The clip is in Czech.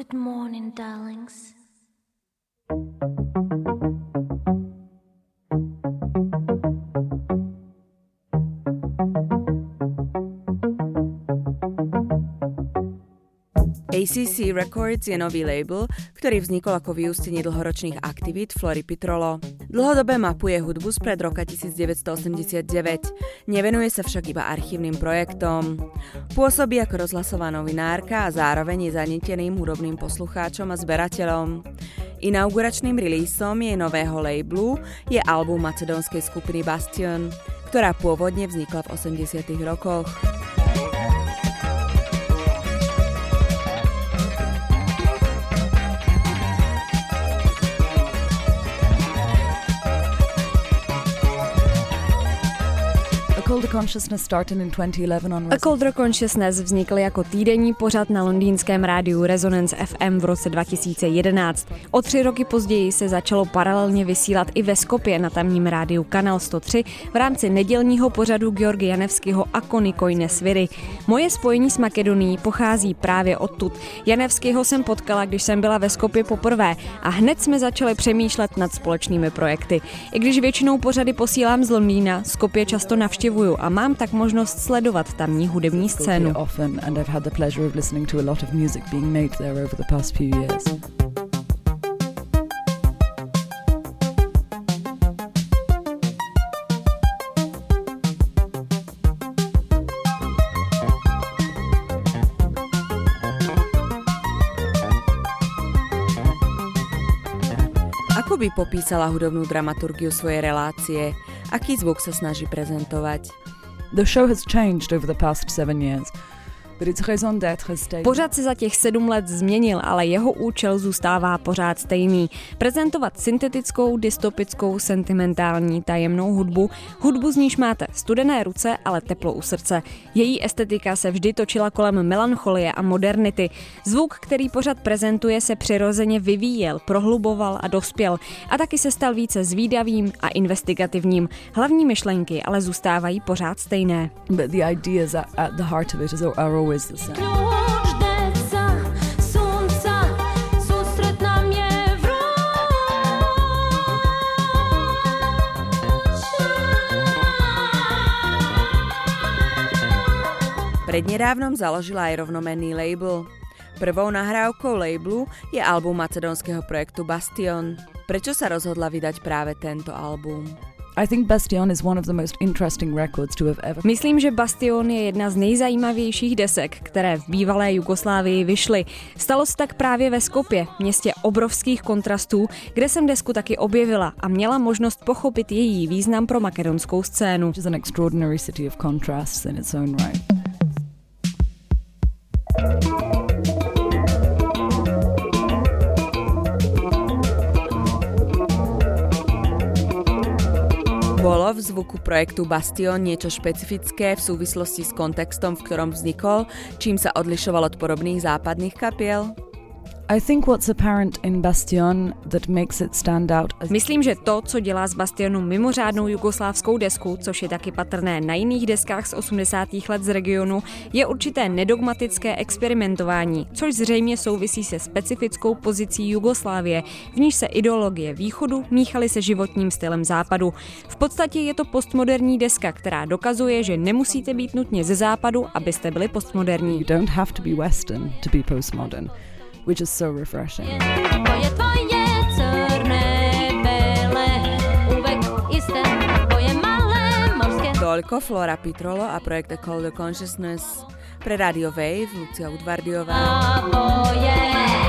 Good morning, darlings. ACC Records je nový label, ktorý vznikol ako vyústenie dlhoročných aktivít Flory Pitrolo. Dlhodobé mapuje hudbu spred roka 1989, nevenuje sa však iba archívnym projektom. Pôsobí ako rozhlasová novinárka a zároveň je zanieteným hudobným poslucháčom a zberateľom. Inauguračným releaseom jej nového labelu je album macedónskej skupiny Bastion, ktorá pôvodne vznikla v 80 rokoch. Colder Consciousness started in 2011 on A Colder Consciousness vznikl jako týdenní pořad na londýnském rádiu Resonance FM v roce 2011. O tři roky později se začalo paralelně vysílat i ve Skopě na tamním rádiu Kanal 103 v rámci nedělního pořadu Georgi Janevského a Konikojne Sviry. Moje spojení s Makedonií pochází právě odtud. Janevského jsem potkala, když jsem byla ve Skopě poprvé a hned jsme začali přemýšlet nad společnými projekty. I když většinou pořady posílám z Londýna, Skopje často navštěvuju a mám tak možnost sledovat tamní hudební scénu. often and I've had the pleasure of listening to a lot of music being made there over the past few years. Ako by popísala hudobnú dramaturgiu svojej relácie? Aký zvuk sa snaží prezentovať? The show has changed over the past seven years. Pořád se za těch sedm let změnil, ale jeho účel zůstává pořád stejný. Prezentovat syntetickou, dystopickou, sentimentální, tajemnou hudbu, hudbu z níž máte studené ruce, ale teplo u srdce. Její estetika se vždy točila kolem melancholie a modernity. Zvuk, který pořád prezentuje, se přirozeně vyvíjel, prohluboval a dospěl. A taky se stal více zvídavým a investigativním. Hlavní myšlenky ale zůstávají pořád stejné. But the ideas at, the heart of it is, are always je Prednedávnom založila aj rovnomenný label. Prvou nahrávkou labelu je album macedónskeho projektu Bastion. Prečo sa rozhodla vydať práve tento album? I think Bastion is one of the most interesting records to have ever. Myslím, že Bastion je jedna z nejzajímavějších desek, které v bývalé Jugoslávii vyšly. Stalo se tak právě ve Skopě, městě obrovských kontrastů, kde jsem desku taky objevila a měla možnost pochopit její význam pro makedonskou scénu. Is an extraordinary city of contrasts in its own right. Bolo v zvuku projektu Bastion niečo špecifické v súvislosti s kontextom, v ktorom vznikol, čím sa odlišoval od podobných západných kapiel? Myslím, že to, co dělá z Bastionu mimořádnou jugoslávskou desku, což je taky patrné na jiných deskách z 80. let z regionu, je určité nedogmatické experimentování, což zřejmě souvisí se specifickou pozicí Jugoslávie, v níž se ideologie východu míchaly se životním stylem západu. V podstatě je to postmoderní deska, která dokazuje, že nemusíte být nutně ze západu, abyste byli postmoderní. you don't have to be Western to be postmodern, which is so refreshing. Toliko Flora Pitrolo a projekt Ecole de Consciousness pre Radio Wave, Lucia Udvardiová. A